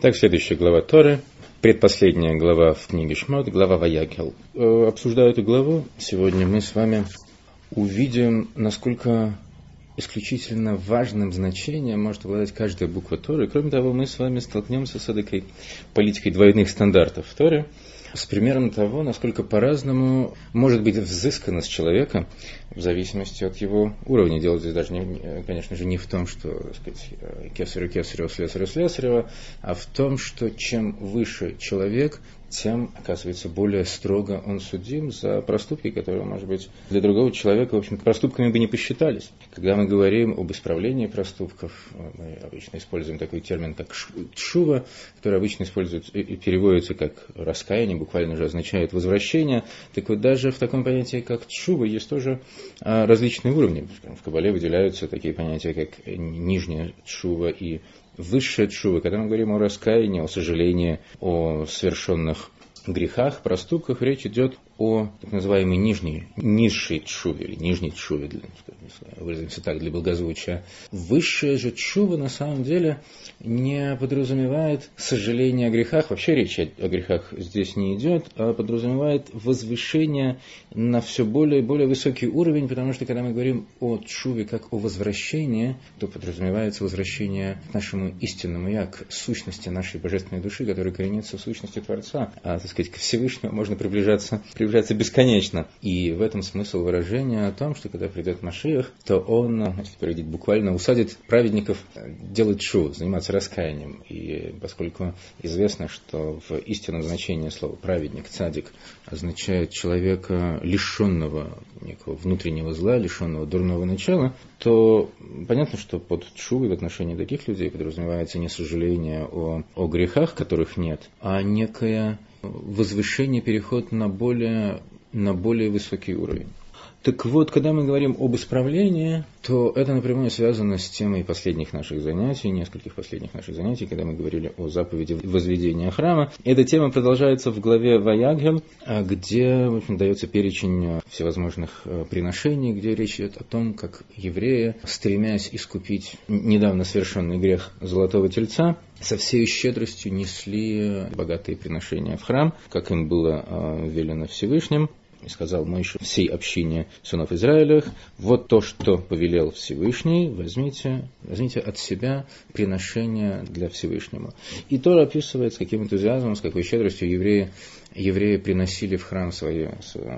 Итак, следующая глава Торы, предпоследняя глава в книге Шмот, глава Ваякел. Э, обсуждая эту главу, сегодня мы с вами увидим, насколько исключительно важным значением может обладать каждая буква Торы. Кроме того, мы с вами столкнемся с этой политикой двойных стандартов в Торе, с примером того, насколько по-разному может быть взысканность человека в зависимости от его уровня. Дело здесь даже, не, конечно же, не в том, что так сказать, кесарю кесарева, слесарю слесарева, а в том, что чем выше человек, тем, оказывается, более строго он судим за проступки, которые, может быть, для другого человека, в общем проступками бы не посчитались. Когда мы говорим об исправлении проступков, мы обычно используем такой термин, как шува, который обычно используется и переводится как раскаяние, буквально же означает возвращение. Так вот, даже в таком понятии, как шува, есть тоже а, различные уровни. В Кабале выделяются такие понятия, как нижняя шува и высшая чува, когда мы говорим о раскаянии, о сожалении, о совершенных грехах, проступках, речь идет о так называемой нижней, низшей чуве, или нижней чуве, выразимся так, для благозвучия. Высшая же чува на самом деле не подразумевает сожаление о грехах, вообще речь о, о грехах здесь не идет, а подразумевает возвышение на все более и более высокий уровень, потому что когда мы говорим о чуве как о возвращении, то подразумевается возвращение к нашему истинному я, к сущности нашей божественной души, которая коренится в сущности Творца. А, так сказать, к Всевышнему можно приближаться, приближаться приближается бесконечно. И в этом смысл выражения о том, что когда придет Машиах, то он, если переводить буквально, усадит праведников делать шу, заниматься раскаянием. И поскольку известно, что в истинном значении слова праведник, цадик, означает человека, лишенного некого внутреннего зла, лишенного дурного начала, то понятно, что под чувой в отношении таких людей подразумевается не сожаление о, о грехах, которых нет, а некая возвышение, переход на более, на более высокий уровень. Так вот, когда мы говорим об исправлении, то это напрямую связано с темой последних наших занятий, нескольких последних наших занятий, когда мы говорили о заповеди возведения храма. Эта тема продолжается в главе Ваягел, где в общем, дается перечень всевозможных э, приношений, где речь идет о том, как евреи, стремясь искупить недавно совершенный грех золотого тельца, со всей щедростью несли богатые приношения в храм, как им было э, велено Всевышним. И сказал Мойша всей общине сынов Израилевых, вот то, что повелел Всевышний, возьмите, возьмите от себя приношение для Всевышнего. И Тора описывает, с каким энтузиазмом, с какой щедростью евреи евреи приносили в храм свои,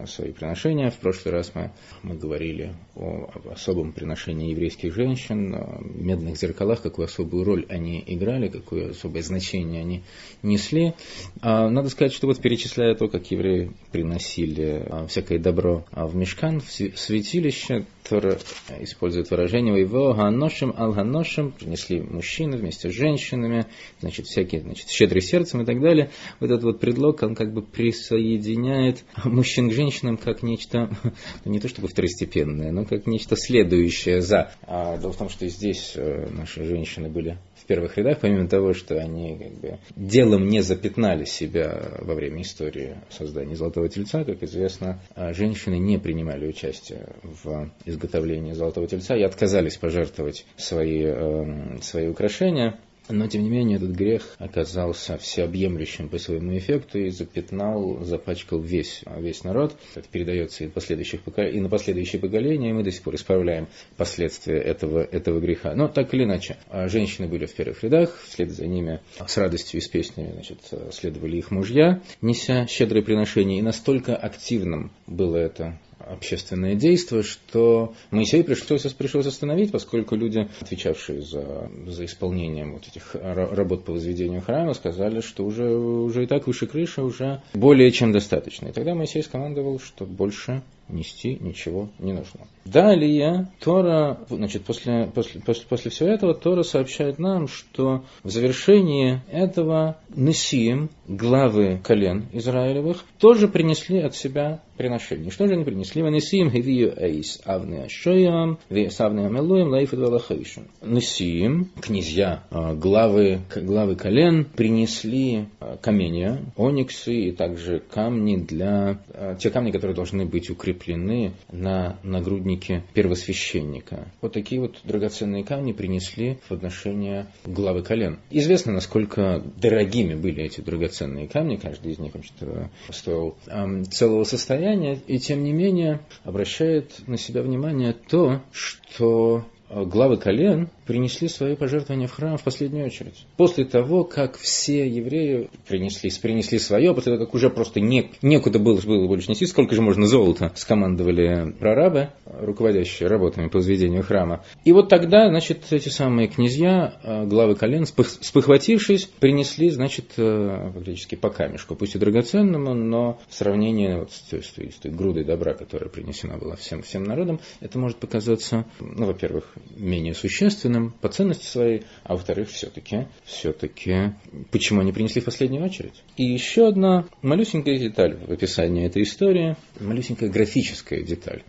свои приношения. В прошлый раз мы, мы говорили о особом приношении еврейских женщин, о медных зеркалах, какую особую роль они играли, какое особое значение они несли. А, надо сказать, что вот перечисляя то, как евреи приносили а, всякое добро в мешкан, в святилище, Тора использует выражение «Его ганошим ал ганошим» принесли мужчины вместе с женщинами, значит, всякие, значит, щедрый сердцем и так далее. Вот этот вот предлог, он как бы присоединяет мужчин к женщинам как нечто, ну, не то чтобы второстепенное, но как нечто следующее за. А дело в том, что здесь э, наши женщины были первых рядах, помимо того, что они как бы делом не запятнали себя во время истории создания Золотого Тельца, как известно, а женщины не принимали участие в изготовлении Золотого Тельца и отказались пожертвовать свои, э, свои украшения. Но, тем не менее, этот грех оказался всеобъемлющим по своему эффекту и запятнал, запачкал весь, весь народ. Это передается и, последующих, и на последующие поколения, и мы до сих пор исправляем последствия этого, этого греха. Но так или иначе, а женщины были в первых рядах, вслед за ними с радостью и с песнями значит, следовали их мужья, неся щедрые приношения, и настолько активным было это общественное действие, что Моисей пришлось, пришлось остановить, поскольку люди, отвечавшие за, за исполнением вот этих работ по возведению храма, сказали, что уже, уже и так выше крыши уже более чем достаточно. И тогда Моисей скомандовал, что больше нести ничего не нужно. Далее Тора, значит, после, после, после, после всего этого Тора сообщает нам, что в завершении этого Несием, главы колен Израилевых, тоже принесли от себя приношение. Что же они принесли? Несием хивию эйс авне ашоям, вес авне амелуем, велахейшин. Несием, князья, а, главы, главы колен, принесли а, каменья, ониксы и также камни для, а, те камни, которые должны быть укреплены на нагруднике первосвященника. Вот такие вот драгоценные камни принесли в отношение главы колен. Известно, насколько дорогими были эти драгоценные камни, каждый из них стоил э, целого состояния, и тем не менее обращает на себя внимание то, что Э, главы колен принесли свои пожертвования в храм в последнюю очередь. После того, как все евреи принесли, принесли свое, после того, как уже просто не, некуда было, было больше нести, сколько же можно золота, скомандовали прорабы, руководящие работами по возведению храма. И вот тогда, значит, эти самые князья, э, главы колен, спохватившись, принесли, значит, э, фактически по камешку, пусть и драгоценному, но в сравнении вот с, той, с, той, с той грудой добра, которая принесена была всем, всем народам, это может показаться, ну, во-первых, менее существенным по ценности своей, а во-вторых, все-таки, все-таки, почему они принесли в последнюю очередь. И еще одна малюсенькая деталь в описании этой истории, малюсенькая графическая деталь.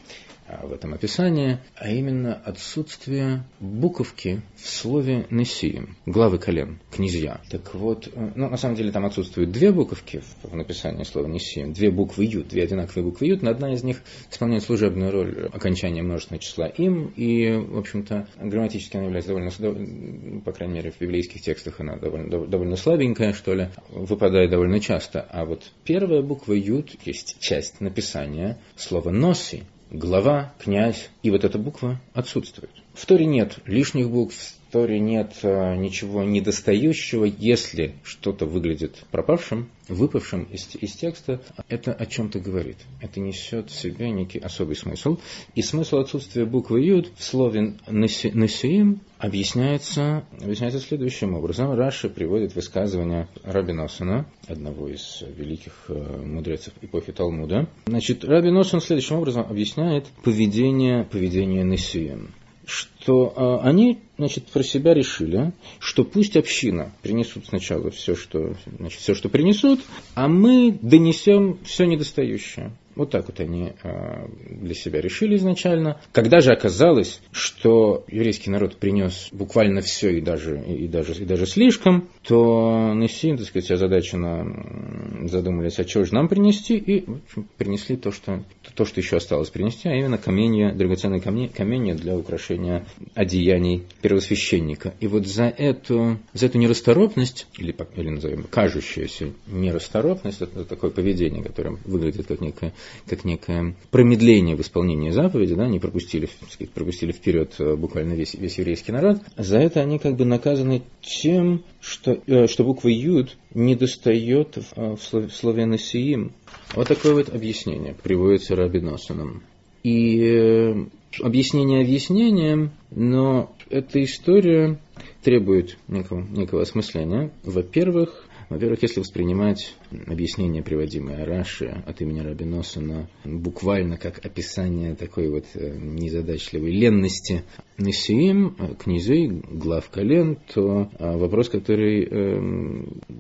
А, в этом описании, а именно отсутствие буковки в слове «несиим», главы колен, князья. Так вот, э, ну, на самом деле там отсутствуют две буковки в написании слова «несиим», две буквы «ют», две одинаковые буквы «ют», но одна из них исполняет служебную роль окончания множественного числа «им», и, в общем-то, грамматически она является довольно, по крайней мере, в библейских текстах она довольно, довольно слабенькая, что ли, выпадает довольно часто. А вот первая буква «ют» есть часть написания слова «носи», глава, князь, и вот эта буква отсутствует. В Торе нет лишних букв, в Торе нет а, ничего недостающего, если что-то выглядит пропавшим, выпавшим из, из текста, это о чем-то говорит. Это несет в себе некий особый смысл. И смысл отсутствия буквы Юд в слове «насиим» объясняется, объясняется следующим образом. Раши приводит высказывание Раби Носона, одного из великих э, мудрецов эпохи Талмуда. Значит, Раби Носон следующим образом объясняет поведение, поведение Несием что э, они значит, про себя решили, что пусть община принесут сначала все, что, значит, все, что принесут, а мы донесем все недостающее. Вот так вот они э, для себя решили изначально. Когда же оказалось, что еврейский народ принес буквально все и даже, и даже, и даже слишком, то Нессин, так сказать, озадаченно задумались, а что же нам принести, и общем, принесли то что, то, что еще осталось принести, а именно каменья, драгоценные камни, каменья для украшения одеяний первосвященника. И вот за эту, за эту нерасторопность, или, или назовем кажущуюся нерасторопность, это такое поведение, которое выглядит как некое как некое промедление в исполнении заповеди, да, они пропустили, сказать, пропустили вперед э, буквально весь, весь еврейский народ. За это они как бы наказаны тем, что, э, что буква Юд не достает в, э, в слове «насиим». Вот такое вот объяснение приводится Раби Носоном. И объяснение объяснением, но эта история требует некого, некого осмысления. Во-первых, во-первых, если воспринимать объяснение, приводимое Раши от имени Раби Носона, буквально как описание такой вот э, незадачливой ленности Несиим, э, князей, глав колен, то э, вопрос, который э,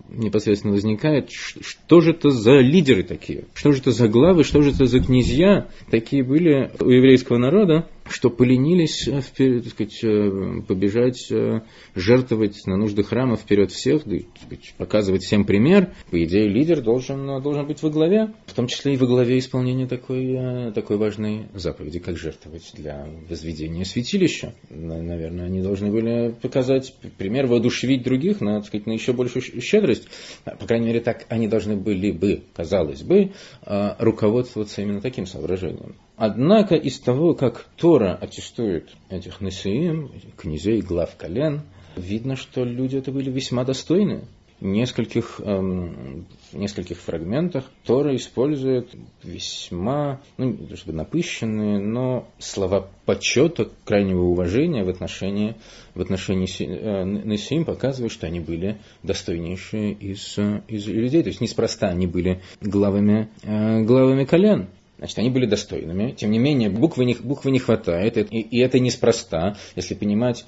непосредственно возникает, что же это за лидеры такие? Что же это за главы, что же это за князья? Такие были у еврейского народа, что поленились э, так сказать, э, побежать, э, жертвовать на нужды храма вперед всех, да, сказать, показывать всем пример. По идее, лидер должен, должен быть во главе, в том числе и во главе исполнения такой, такой важной заповеди, как жертвовать для возведения святилища. Наверное, они должны были показать пример, воодушевить других на, так сказать, на еще большую щедрость. По крайней мере, так они должны были бы, казалось бы, руководствоваться именно таким соображением. Однако из того, как Тора аттестует этих Несеим, князей, глав колен, видно, что люди это были весьма достойны. В нескольких, эм, нескольких фрагментах Тора использует весьма, ну, не то чтобы напыщенные, но слова почета, крайнего уважения в отношении, в отношении э, Несеим, показывают, что они были достойнейшие из, из людей. То есть неспроста они были главами, э, главами колен. Значит, они были достойными. Тем не менее, буквы не, буквы не хватает. И, и это неспроста. Если понимать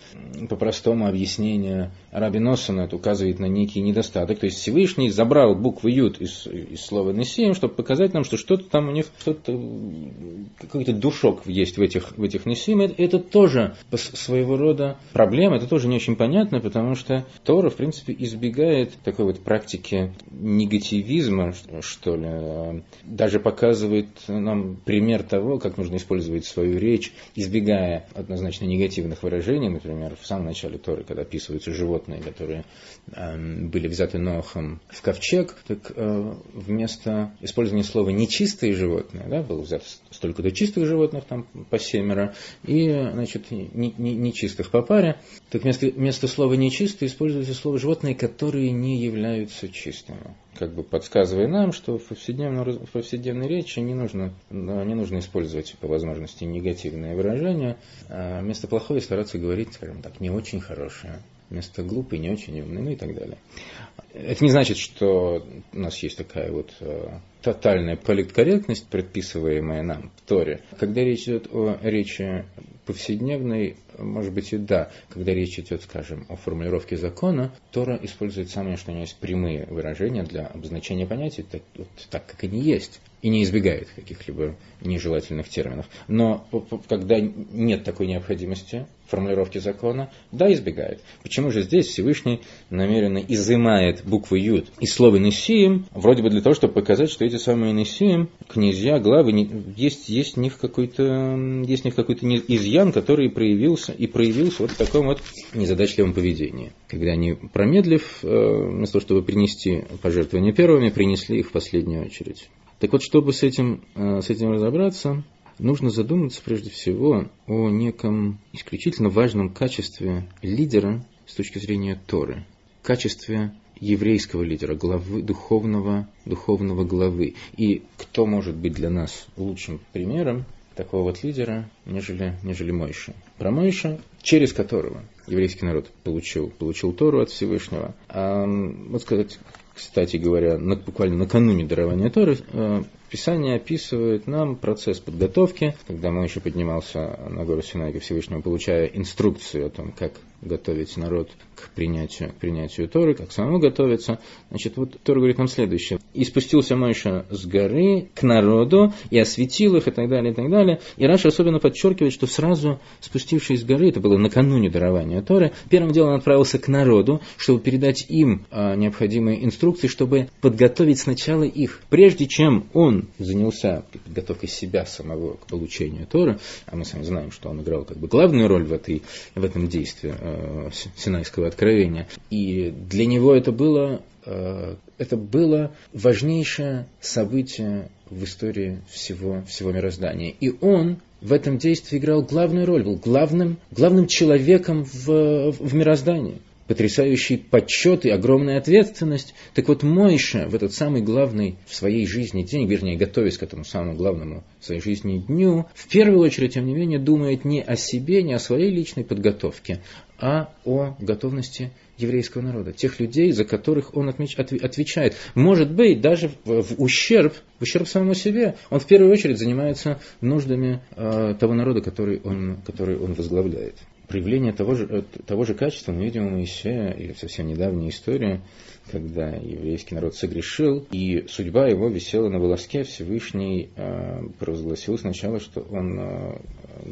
по-простому объяснение Раби Носона, это указывает на некий недостаток. То есть Всевышний забрал буквы Ют из, из слова Несеем, чтобы показать нам, что что-то там у них, что-то, какой-то душок есть в этих, в этих Несеем. Это, это тоже своего рода проблема. Это тоже не очень понятно, потому что Тора, в принципе, избегает такой вот практики негативизма, что ли. Даже показывает нам пример того, как нужно использовать свою речь, избегая однозначно негативных выражений. Например, в самом начале Торы, когда описываются животные, которые э, были взяты Нохом в ковчег, так э, вместо использования слова «нечистые животные», да, было взято столько-то чистых животных, там по семеро, и, значит, нечистых по паре, так вместо, вместо слова «нечистые» используется слово «животные, которые не являются чистыми» как бы подсказывая нам, что в повседневной, в повседневной речи не нужно, не нужно использовать по возможности негативные выражения, а вместо плохого стараться говорить, скажем так, не очень хорошее, вместо глупый, не очень умный, ну и так далее. Это не значит, что у нас есть такая вот э, тотальная политкорректность, предписываемая нам в Торе. Когда речь идет о речи повседневной, может быть и да. Когда речь идет, скажем, о формулировке закона, Тора использует самое, что у нее есть прямые выражения для обозначения понятий, так, вот, так как они есть и не избегает каких-либо нежелательных терминов. Но когда нет такой необходимости формулировки закона, да, избегает. Почему же здесь Всевышний намеренно изымает буквы Юд из слова Несиим, вроде бы для того, чтобы показать, что эти самые Несиим, князья, главы, есть, есть в них какой-то, есть них какой-то изъян, который проявился и проявился вот в таком вот незадачливом поведении. Когда они, промедлив, э, вместо того, чтобы принести пожертвования первыми, принесли их в последнюю очередь. Так вот, чтобы с этим, э, с этим разобраться, нужно задуматься прежде всего о неком исключительно важном качестве лидера с точки зрения Торы. Качестве еврейского лидера, главы, духовного, духовного главы. И кто может быть для нас лучшим примером такого вот лидера, нежели, нежели Мойша. Про Мойша, через которого еврейский народ получил, получил Тору от Всевышнего. А, вот сказать, кстати говоря, буквально накануне дарования Торы, э, Писание описывает нам процесс подготовки, когда еще поднимался на гору Синай к Всевышнему, получая инструкцию о том, как готовить народ к принятию, к принятию Торы, как самому готовиться. Значит, вот Тора говорит нам следующее. «И спустился Мойша с горы к народу, и осветил их, и так далее, и так далее». И Раша особенно подчеркивает, что сразу спустившись с горы, это было накануне дарования Торы, первым делом он отправился к народу, чтобы передать им а, необходимые инструкции, чтобы подготовить сначала их. Прежде чем он занялся подготовкой себя самого к получению Торы, а мы с вами знаем, что он играл как бы главную роль в, этой, в этом действии, э, Синайского откровения. И для него это было, э, это было важнейшее событие в истории всего, всего мироздания. И он в этом действии играл главную роль, был главным, главным человеком в, в мироздании потрясающий подсчет и огромная ответственность. Так вот, Мойша в этот самый главный в своей жизни день, вернее, готовясь к этому самому главному в своей жизни дню, в первую очередь, тем не менее, думает не о себе, не о своей личной подготовке, а о готовности еврейского народа, тех людей, за которых он отвечает. Может быть, даже в ущерб, в ущерб самому себе. Он в первую очередь занимается нуждами э, того народа, который он, который он возглавляет проявление того же, э, того же качества мы видим у Моисея, в совсем недавней истории, когда еврейский народ согрешил, и судьба его висела на волоске, Всевышний э, провозгласил сначала, что он э,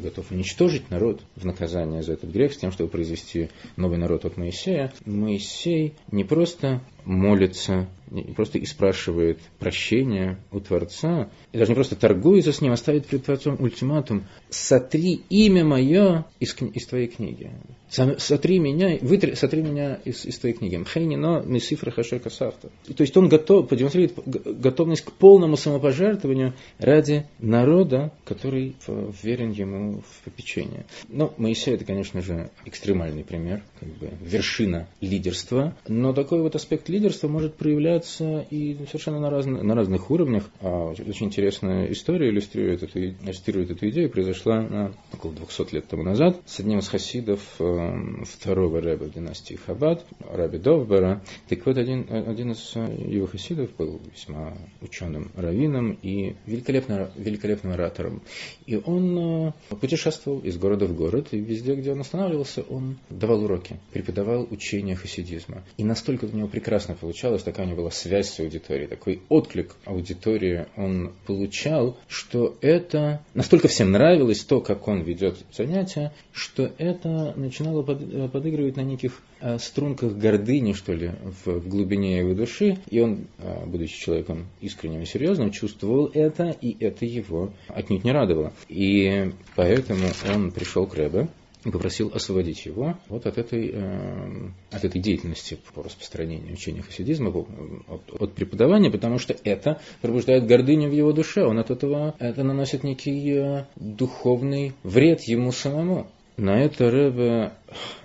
готов уничтожить народ в наказание за этот грех, с тем, чтобы произвести новый народ от Моисея. Моисей не просто молится, просто и спрашивает прощения у Творца, и даже не просто торгуется с ним, а ставит перед Творцом ультиматум «Сотри имя мое из, из твоей книги». Сотри меня, вытри, сотри меня из, из твоей книги. Мхейни, но не цифра савта. То есть он готов, продемонстрирует готовность к полному самопожертвованию ради народа, который верен ему в попечение. Но Моисей это, конечно же, экстремальный пример, как бы вершина лидерства. Но такой вот аспект лидерства может проявляться и совершенно на, разных, на разных уровнях. А очень интересная история иллюстрирует эту, иллюстрирует эту идею. Произошла около 200 лет тому назад с одним из хасидов э, второго рэба династии Хабад, Раби Довбера. Так вот, один, один из его хасидов был весьма ученым раввином и великолепным, великолепным оратором. И он э, путешествовал из города в город, и везде, где он останавливался, он давал уроки, преподавал учение хасидизма. И настолько у него прекрасно получалось, такая у него была связь с аудиторией, такой отклик аудитории он получал, что это настолько всем нравилось то, как он ведет занятия, что это начинало подыгрывать на неких э, струнках гордыни, что ли, в глубине его души, и он, э, будучи человеком искренним и серьезным, чувствовал это, и это его отнюдь не радовало. И поэтому он пришел к Рэбе, попросил освободить его вот от этой, э, от этой деятельности по распространению учения хасидизма, от, от преподавания, потому что это пробуждает гордыню в его душе, он от этого это наносит некий э, духовный вред ему самому. На это Рэбе,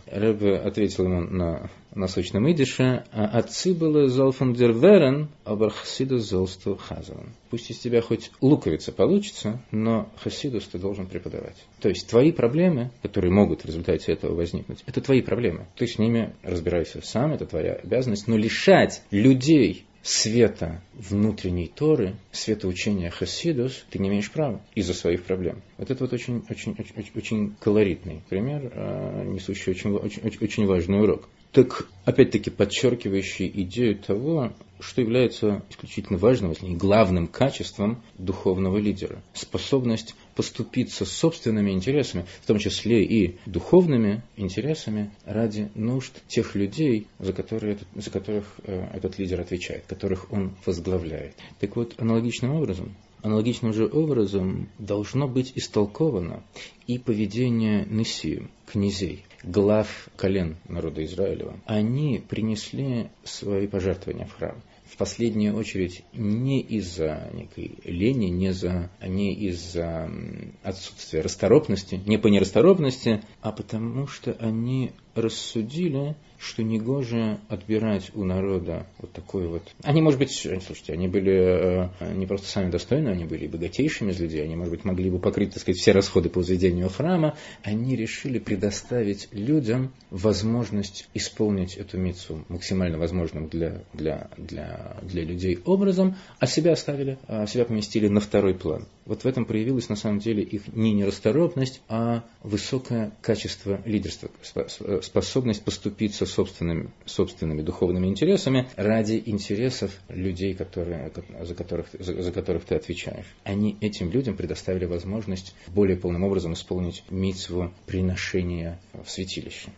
Рэбе ответил ему на на сочном идише, а отцы были золфандер верен, aber хасидус золсту хазан. Пусть из тебя хоть луковица получится, но хасидус ты должен преподавать. То есть твои проблемы, которые могут в результате этого возникнуть, это твои проблемы. Ты с ними разбирайся сам, это твоя обязанность, но лишать людей света внутренней Торы, света учения Хасидус, ты не имеешь права из-за своих проблем. Вот это вот очень, очень, очень, очень колоритный пример, а, несущий очень, очень, очень важный урок так опять-таки подчеркивающий идею того, что является исключительно важным, если не главным качеством духовного лидера. Способность поступиться собственными интересами, в том числе и духовными интересами, ради нужд тех людей, за, которые, за которых э, этот лидер отвечает, которых он возглавляет. Так вот, аналогичным образом, аналогичным же образом должно быть истолковано и поведение Нессии, князей, глав колен народа Израилева. Они принесли свои пожертвования в храм в последнюю очередь не из-за некой лени, не, за, не из-за отсутствия расторопности, не по нерасторопности, а потому что они рассудили, что негоже отбирать у народа вот такой вот... Они, может быть, слушайте, они были э, не просто сами достойны, они были богатейшими из людей, они, может быть, могли бы покрыть, так сказать, все расходы по возведению храма. Они решили предоставить людям возможность исполнить эту мицу максимально возможным для, для, для, для людей образом, а себя оставили, а себя поместили на второй план. Вот в этом проявилась на самом деле их не нерасторопность, а высокое качество лидерства, способность поступиться собственными, собственными духовными интересами ради интересов людей, которые, за, которых, за, за которых ты отвечаешь. Они этим людям предоставили возможность более полным образом исполнить митцву приношения в святилище.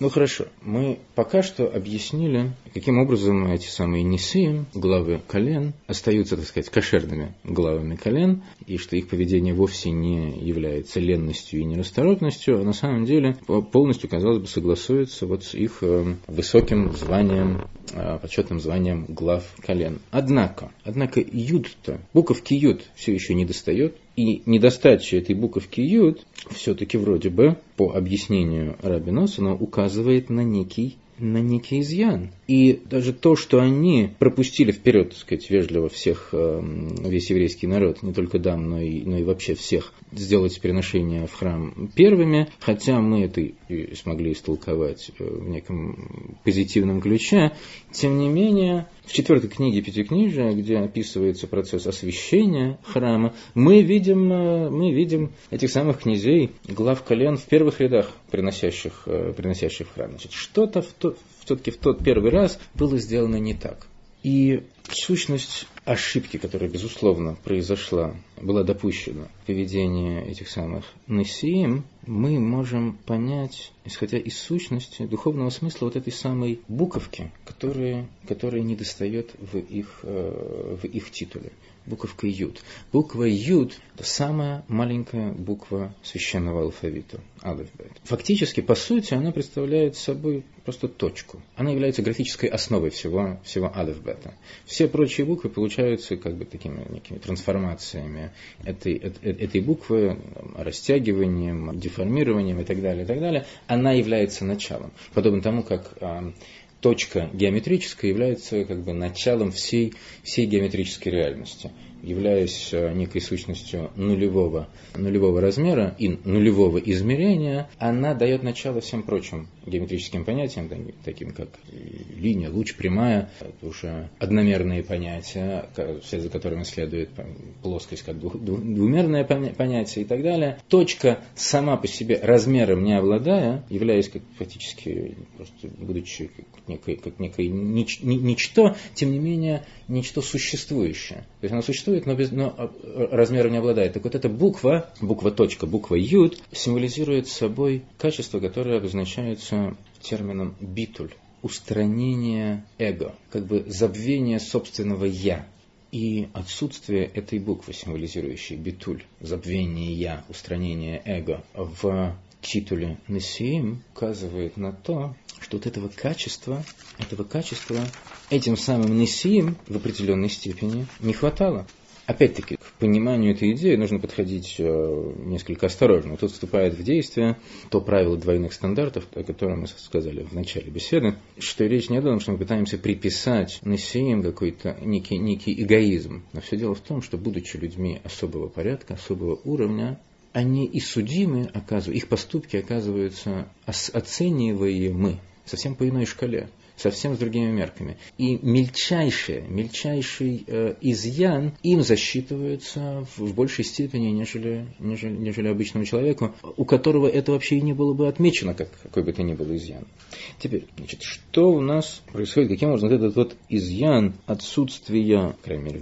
Ну хорошо, мы пока что объяснили, каким образом эти самые несы, главы колен, остаются, так сказать, кошерными главами колен, и что их поведение вовсе не является ленностью и нерасторопностью, а на самом деле полностью, казалось бы, согласуется вот с их э, высоким званием, э, почетным званием глав колен. Однако, однако юд-то, буковки юд все еще не достает, и недостача этой буковки Юд все-таки вроде бы, по объяснению Раби Носона, указывает на некий на некий изъян. И даже то, что они пропустили вперед, так сказать, вежливо всех, эм, весь еврейский народ, не только дам, но и, но и вообще всех, сделать приношение в храм первыми, хотя мы это и смогли истолковать э, в неком позитивном ключе, тем не менее, в четвертой книге Пятикнижия, где описывается процесс освящения храма, мы видим, э, мы видим этих самых князей, глав колен в первых рядах, приносящих, э, приносящих в храм. Значит, что-то в то, все-таки в тот первый раз было сделано не так. И сущность ошибки, которая, безусловно, произошла, была допущена в поведении этих самых Несиим, мы можем понять, исходя из сущности, духовного смысла вот этой самой буковки, которая, которая недостает в их, э, в их титуле буковка Юд. Буква Юд – самая маленькая буква священного алфавита, алфавит. Фактически, по сути, она представляет собой просто точку. Она является графической основой всего, всего алфавита. Все прочие буквы получаются как бы такими некими трансформациями этой, этой, этой буквы, растягиванием, деформированием и так далее, и так далее. Она является началом. Подобно тому, как точка геометрическая является как бы началом всей, всей геометрической реальности. Являясь э, некой сущностью нулевого, нулевого размера и нулевого измерения, она дает начало всем прочим геометрическим понятиям, таким как линия, луч, прямая, это уже одномерные понятия, вслед за которыми следует плоскость как двумерное понятие и так далее. Точка сама по себе размером не обладая, являясь как фактически, просто будучи как некой, как некой нич, ничто, тем не менее, ничто существующее. То есть она существует, но, без, но а, размером не обладает. Так вот эта буква, буква точка, буква юд, символизирует собой качество, которое обозначается термином битуль устранение эго, как бы забвение собственного «я». И отсутствие этой буквы, символизирующей битуль, забвение «я», устранение эго, в титуле Несиим указывает на то, что вот этого качества, этого качества этим самым Несиим в определенной степени не хватало. Опять-таки, к пониманию этой идеи нужно подходить э, несколько осторожно. Тут вступает в действие то правило двойных стандартов, о котором мы сказали в начале беседы, что речь не о том, что мы пытаемся приписать Нессиям какой-то некий, некий эгоизм. Но все дело в том, что, будучи людьми особого порядка, особого уровня, они и судимы, оказываются, их поступки оказываются оцениваемы совсем по иной шкале совсем с другими мерками. И мельчайшее, мельчайший э, изъян им засчитывается в, в большей степени, нежели, нежели, нежели обычному человеку, у которого это вообще и не было бы отмечено, как какой бы то ни был изъян. Теперь, значит, что у нас происходит, каким образом этот вот изъян отсутствия, по крайней мере,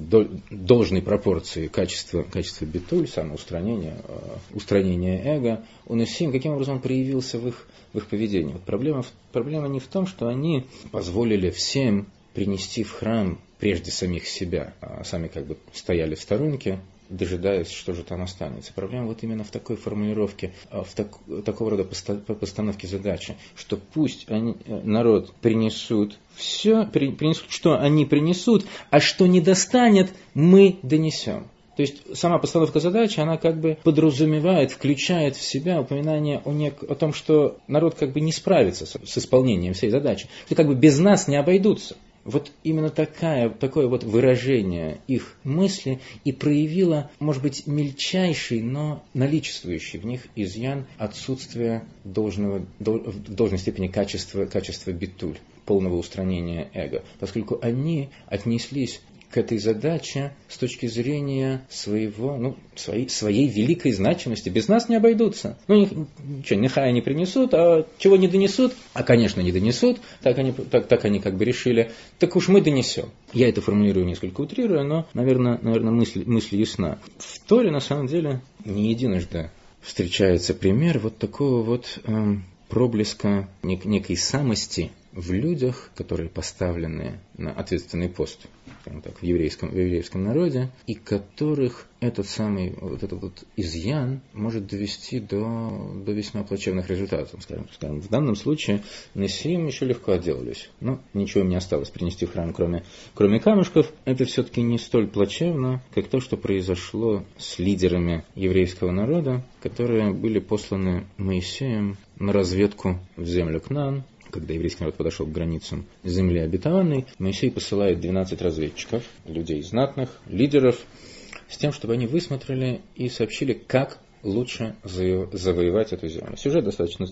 должной пропорции качества, качества битуль, самоустранения, э, устранения эго, он и каким образом он проявился в их в их поведении. Вот проблема, проблема не в том, что они позволили всем принести в храм прежде самих себя, а сами как бы стояли в сторонке, дожидаясь, что же там останется. Проблема вот именно в такой формулировке, а, в так, такого рода постановке задачи, что пусть они, э, народ принесут все, принесут, что они принесут, а что не достанет, мы донесем. То есть сама постановка задачи, она как бы подразумевает, включает в себя упоминание о, нек- о том, что народ как бы не справится с, с исполнением всей задачи, что как бы без нас не обойдутся. Вот именно такая, такое вот выражение их мысли и проявило, может быть, мельчайший, но наличествующий в них изъян отсутствия должного, в должной степени качества, качества битуль полного устранения эго, поскольку они отнеслись к этой задаче с точки зрения своего, ну, своей, своей великой значимости. Без нас не обойдутся. Ну, ничего, нехай они принесут, а чего не донесут? А, конечно, не донесут, так они, так, так они как бы решили. Так уж мы донесем. Я это формулирую несколько утрируя, но, наверное, наверное мысль, мысль ясна. В Торе, на самом деле, не единожды встречается пример вот такого вот эм, проблеска нек- некой самости в людях, которые поставлены на ответственный пост так, в еврейском, в еврейском народе, и которых этот самый, вот этот вот изъян может довести до, до весьма плачевных результатов. Скажем, скажем. В данном случае Нессиим еще легко отделались. Но ничего им не осталось принести в храм, кроме, кроме камушков. Это все-таки не столь плачевно, как то, что произошло с лидерами еврейского народа, которые были посланы Моисеем на разведку в землю Кнан, когда еврейский народ подошел к границам земли обетованной, Моисей посылает 12 разведчиков, людей знатных, лидеров, с тем, чтобы они высмотрели и сообщили, как лучше завоевать эту землю. Сюжет достаточно,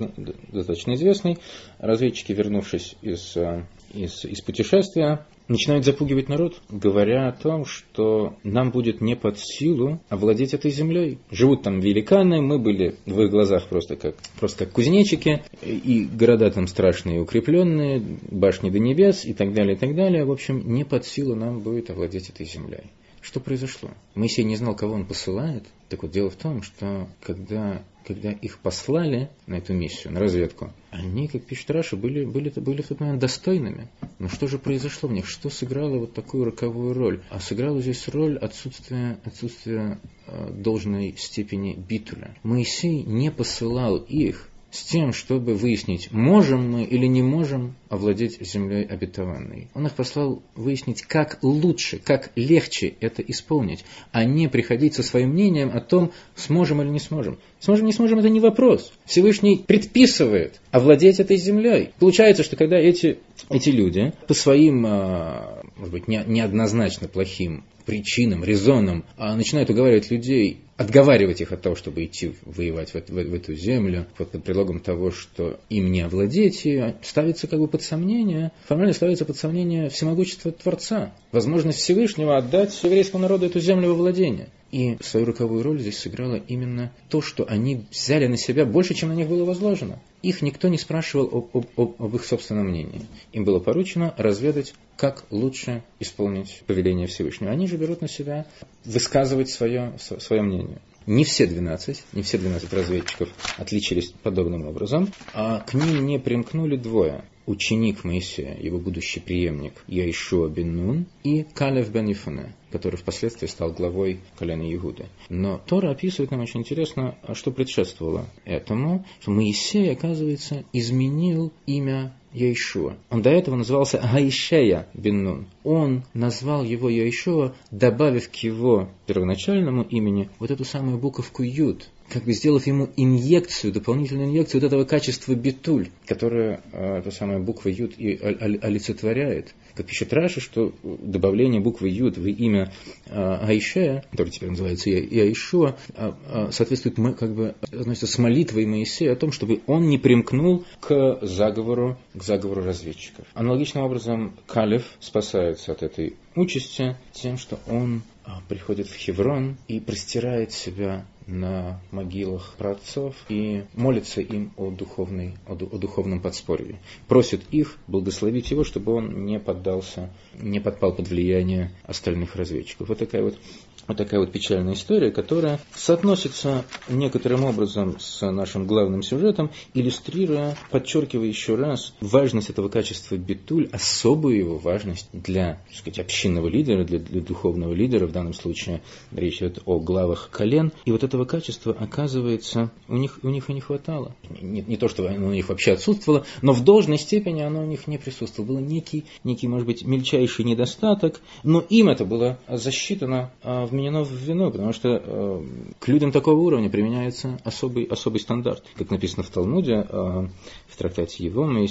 достаточно известный. Разведчики, вернувшись из, э, из, из путешествия, начинают запугивать народ, говоря о том, что нам будет не под силу овладеть этой землей. Живут там великаны, мы были в их глазах просто как, просто как кузнечики, и города там страшные, укрепленные, башни до небес и так далее, и так далее. В общем, не под силу нам будет овладеть этой землей. Что произошло? Моисей не знал, кого он посылает. Так вот, дело в том, что когда, когда их послали на эту миссию, на разведку, они, как пишет Раша, были, были, были в тот момент достойными. Но что же произошло в них? Что сыграло вот такую роковую роль? А сыграла здесь роль отсутствия, отсутствия э, должной степени битуля. Моисей не посылал их с тем, чтобы выяснить, можем мы или не можем овладеть землей обетованной. Он их послал выяснить, как лучше, как легче это исполнить, а не приходить со своим мнением о том, сможем или не сможем. Сможем, не сможем, это не вопрос. Всевышний предписывает овладеть этой землей. Получается, что когда эти, эти люди по своим, а, может быть, неоднозначно плохим причинам, резонам а начинают уговаривать людей отговаривать их от того, чтобы идти воевать в, в, в эту землю, под, под предлогом того, что им не овладеть, и ставится как бы под сомнение, формально ставится под сомнение всемогущество Творца, возможность Всевышнего отдать еврейскому народу эту землю во владение. И свою роковую роль здесь сыграло именно то, что они взяли на себя больше, чем на них было возложено. Их никто не спрашивал об, об, об их собственном мнении. Им было поручено разведать, как лучше исполнить повеление Всевышнего. Они же берут на себя высказывать свое, свое мнение. Не все 12, не все 12 разведчиков отличились подобным образом, а к ним не примкнули двое ученик Моисея, его будущий преемник Яишуа бен Нун и Калев бен Ифане, который впоследствии стал главой колена Иуды. Но Тора описывает нам очень интересно, что предшествовало этому, что Моисей, оказывается, изменил имя Яишуа. Он до этого назывался Гаишея бен Нун. Он назвал его Яишуа, добавив к его первоначальному имени вот эту самую буковку Юд, как бы сделав ему инъекцию, дополнительную инъекцию вот этого качества битуль, которое э, эта самая буква Юд и олицетворяет. Как пишет Раши, что добавление буквы Юд в имя э, Аишея, который теперь называется Иаишуа, э, э, соответствует как бы, относится с молитвой Моисея о том, чтобы он не примкнул к заговору, к заговору разведчиков. Аналогичным образом Калев спасается от этой участи тем, что он а, приходит в Хеврон и простирает себя на могилах праотцов и молится им о, духовной, о, о духовном подспорье. Просит их благословить его, чтобы он не поддался, не подпал под влияние остальных разведчиков. Вот такая вот вот такая вот печальная история, которая соотносится некоторым образом с нашим главным сюжетом, иллюстрируя, подчеркивая еще раз важность этого качества битуль, особую его важность для так сказать, общинного лидера, для, для духовного лидера, в данном случае речь идет о главах колен, и вот этого качества, оказывается, у них, у них и не хватало. Не, не то, что оно у них вообще отсутствовало, но в должной степени оно у них не присутствовало. Был некий, некий, может быть, мельчайший недостаток, но им это было засчитано а, в вменено в вину, потому что э, к людям такого уровня применяется особый, особый стандарт. Как написано в Талмуде, э, в трактате Евома,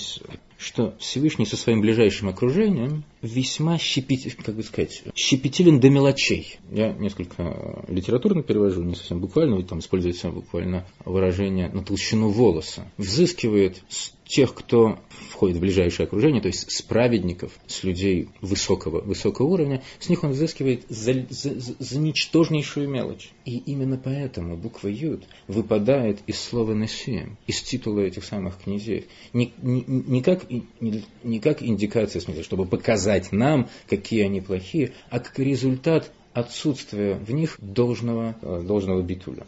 что Всевышний со своим ближайшим окружением весьма щепетилен, как бы сказать, щепетилен до мелочей. Я несколько литературно перевожу, не совсем буквально, ведь там используется буквально выражение на толщину волоса. Взыскивает тех, кто входит в ближайшее окружение, то есть с праведников, с людей высокого, высокого уровня, с них он взыскивает за, за, за ничтожнейшую мелочь. И именно поэтому буква Юд выпадает из слова Несием, из титула этих самых князей. Не, не, не, как, не, не как индикация, в смысле, чтобы показать нам, какие они плохие, а как результат отсутствия в них должного, э, должного битуля.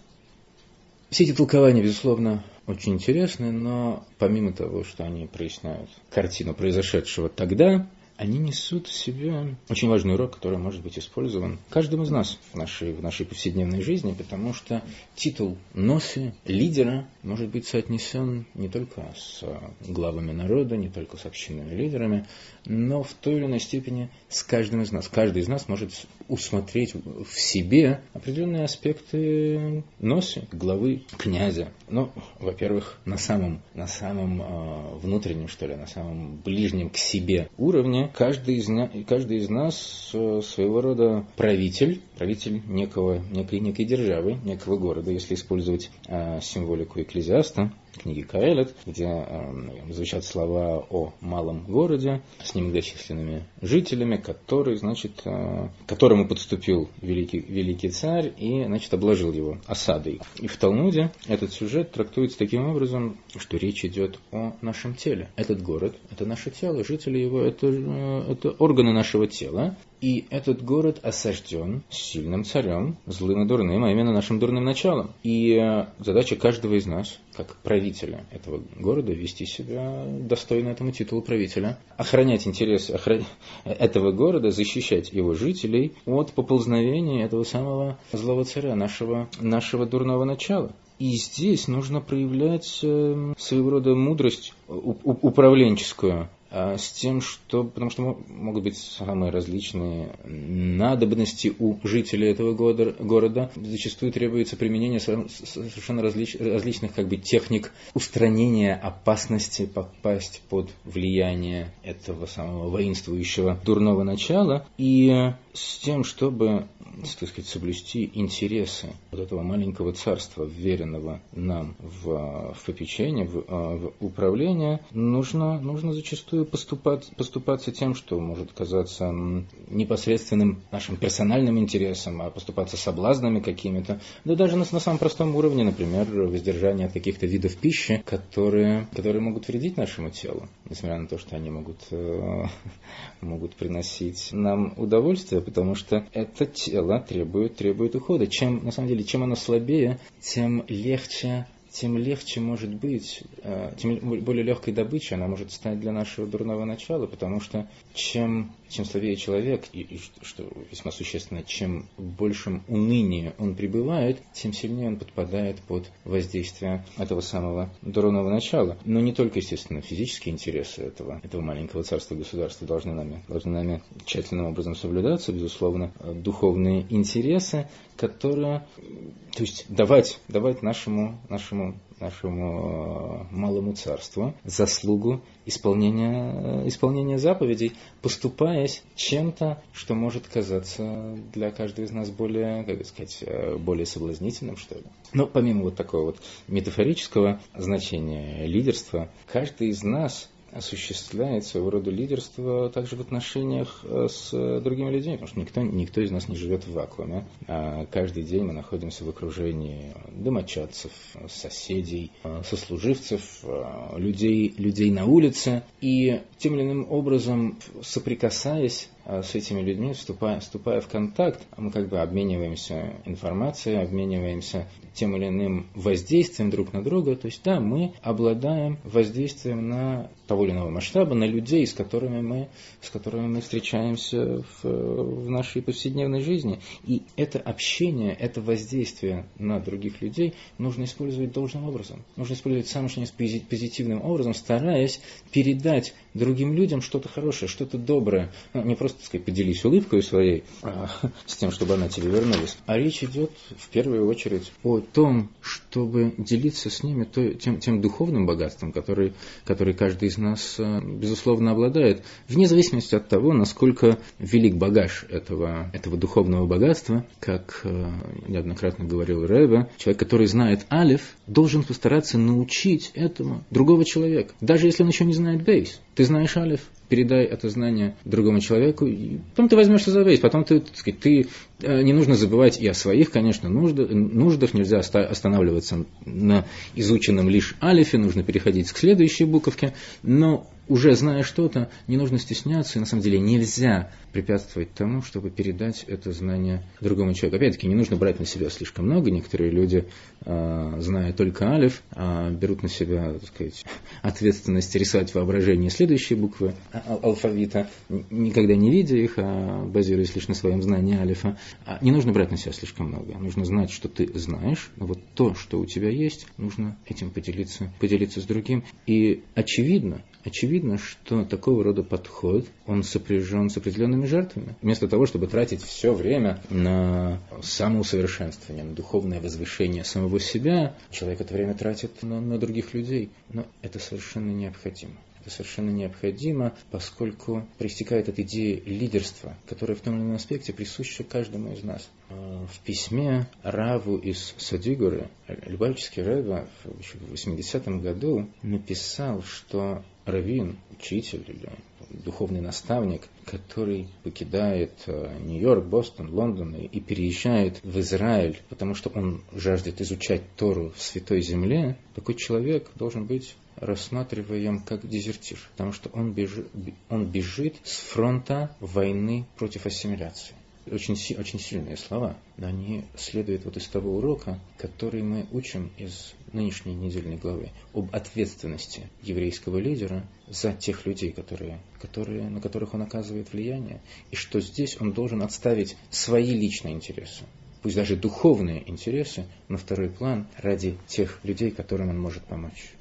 Все эти толкования, безусловно, очень интересны, но помимо того, что они проясняют картину произошедшего тогда, они несут в себе очень важный урок, который может быть использован каждым из нас в нашей, в нашей повседневной жизни, потому что титул носи, лидера, может быть соотнесен не только с главами народа, не только с общинными лидерами, но в той или иной степени с каждым из нас. Каждый из нас может усмотреть в себе определенные аспекты носи, главы, князя. Ну, во-первых, на самом, на самом э, внутреннем, что ли, на самом ближнем к себе уровне каждый из, каждый из нас э, своего рода правитель, правитель некого, некой, некой державы, некого города, если использовать э, символику экклезиаста, книги Каэлет, где э, звучат слова о малом городе с немногочисленными жителями, который, значит, э, которому подступил великий, великий царь и значит, обложил его осадой. И в Талмуде этот сюжет трактуется таким образом, что речь идет о нашем теле. Этот город – это наше тело, жители его – это, э, это органы нашего тела, и этот город осажден сильным царем, злым и дурным, а именно нашим дурным началом. И э, задача каждого из нас, как правителя этого города, вести себя достойно этому титулу правителя, охранять интересы охранять этого города, защищать его жителей от поползновения этого самого злого царя, нашего, нашего дурного начала. И здесь нужно проявлять э, своего рода мудрость управленческую, с тем, что, потому что могут быть самые различные надобности у жителей этого города. Зачастую требуется применение совершенно различ, различных как бы, техник устранения опасности попасть под влияние этого самого воинствующего дурного начала. И с тем, чтобы так сказать, соблюсти интересы вот этого маленького царства, веренного нам в, в попечение, в, в управление, нужно, нужно зачастую поступать, поступаться тем, что может казаться непосредственным нашим персональным интересом, а поступаться соблазнами какими-то. Да даже на, на самом простом уровне, например, воздержание от каких-то видов пищи, которые, которые могут вредить нашему телу, несмотря на то, что они могут, э, могут приносить нам удовольствие, потому что это тело требует, требует ухода. Чем, на самом деле, чем оно слабее, тем легче тем легче может быть, э, тем более легкой добычей она может стать для нашего дурного начала, потому что чем, чем слабее человек, и, и что весьма существенно, чем большим уныние он пребывает, тем сильнее он подпадает под воздействие этого самого дурного начала. Но не только, естественно, физические интересы этого, этого маленького царства государства должны нами, должны нами тщательным образом соблюдаться, безусловно, духовные интересы, которые, то есть давать, давать нашему, нашему, нашему э, малому царству заслугу исполнения, э, исполнения заповедей, поступаясь чем-то, что может казаться для каждого из нас более, как сказать, э, более соблазнительным, что ли. Но помимо вот такого вот метафорического значения лидерства, каждый из нас осуществляет своего рода лидерство также в отношениях э, с другими людьми, потому что никто, никто из нас не живет в вакууме. А каждый день мы находимся в окружении домочадцев, соседей, э, сослуживцев, э, людей, людей на улице. И тем или иным образом, соприкасаясь с этими людьми, вступая, вступая в контакт, мы как бы обмениваемся информацией, обмениваемся тем или иным воздействием друг на друга. То есть, да, мы обладаем воздействием на того или иного масштаба, на людей, с которыми мы, с которыми мы встречаемся в, в нашей повседневной жизни. И это общение, это воздействие на других людей нужно использовать должным образом. Нужно использовать самым позитивным образом, стараясь передать другим людям что-то хорошее, что-то доброе. Ну, не просто, так сказать, поделись улыбкой своей а, с тем, чтобы она тебе вернулась. А речь идет в первую очередь о том, чтобы делиться с ними то, тем, тем духовным богатством, который, который каждый из нас, а, безусловно, обладает, вне зависимости от того, насколько велик багаж этого, этого духовного богатства, как а, неоднократно говорил Рэбе, человек, который знает Алиф, должен постараться научить этому другого человека, даже если он еще не знает Бейс. Ты знаешь Алиф, передай это знание другому человеку, и потом ты возьмешься за весь, потом ты, так сказать, ты, э, не нужно забывать и о своих, конечно, нуждах, нуждах, нельзя останавливаться на изученном лишь алифе, нужно переходить к следующей буковке, но уже зная что-то, не нужно стесняться, и на самом деле нельзя препятствовать тому, чтобы передать это знание другому человеку. Опять-таки, не нужно брать на себя слишком много. Некоторые люди, а, зная только алиф, а, берут на себя так сказать, ответственность рисовать воображение следующие буквы алфавита, никогда не видя их, а базируясь лишь на своем знании алифа. Не нужно брать на себя слишком много. Нужно знать, что ты знаешь, но вот то, что у тебя есть, нужно этим поделиться, поделиться с другим. И очевидно, очевидно, что такого рода подход, он сопряжен с определенными жертвами. Вместо того, чтобы тратить все время на самоусовершенствование, на духовное возвышение самого себя, человек это время тратит на, на других людей. Но это совершенно необходимо. Это совершенно необходимо, поскольку проистекает от идеи лидерства, которая в том или ином аспекте присуща каждому из нас. А, в письме Раву из Садигуры Любавический Рэва в 80-м году написал, что раввин, учитель или духовный наставник, который покидает э, Нью-Йорк, Бостон, Лондон и переезжает в Израиль, потому что он жаждет изучать Тору в Святой Земле, такой человек должен быть рассматриваем как дезертир, потому что он бежит, он бежит с фронта войны против ассимиляции очень, очень сильные слова, но они следуют вот из того урока, который мы учим из нынешней недельной главы, об ответственности еврейского лидера за тех людей, которые, которые, на которых он оказывает влияние, и что здесь он должен отставить свои личные интересы, пусть даже духовные интересы, на второй план ради тех людей, которым он может помочь.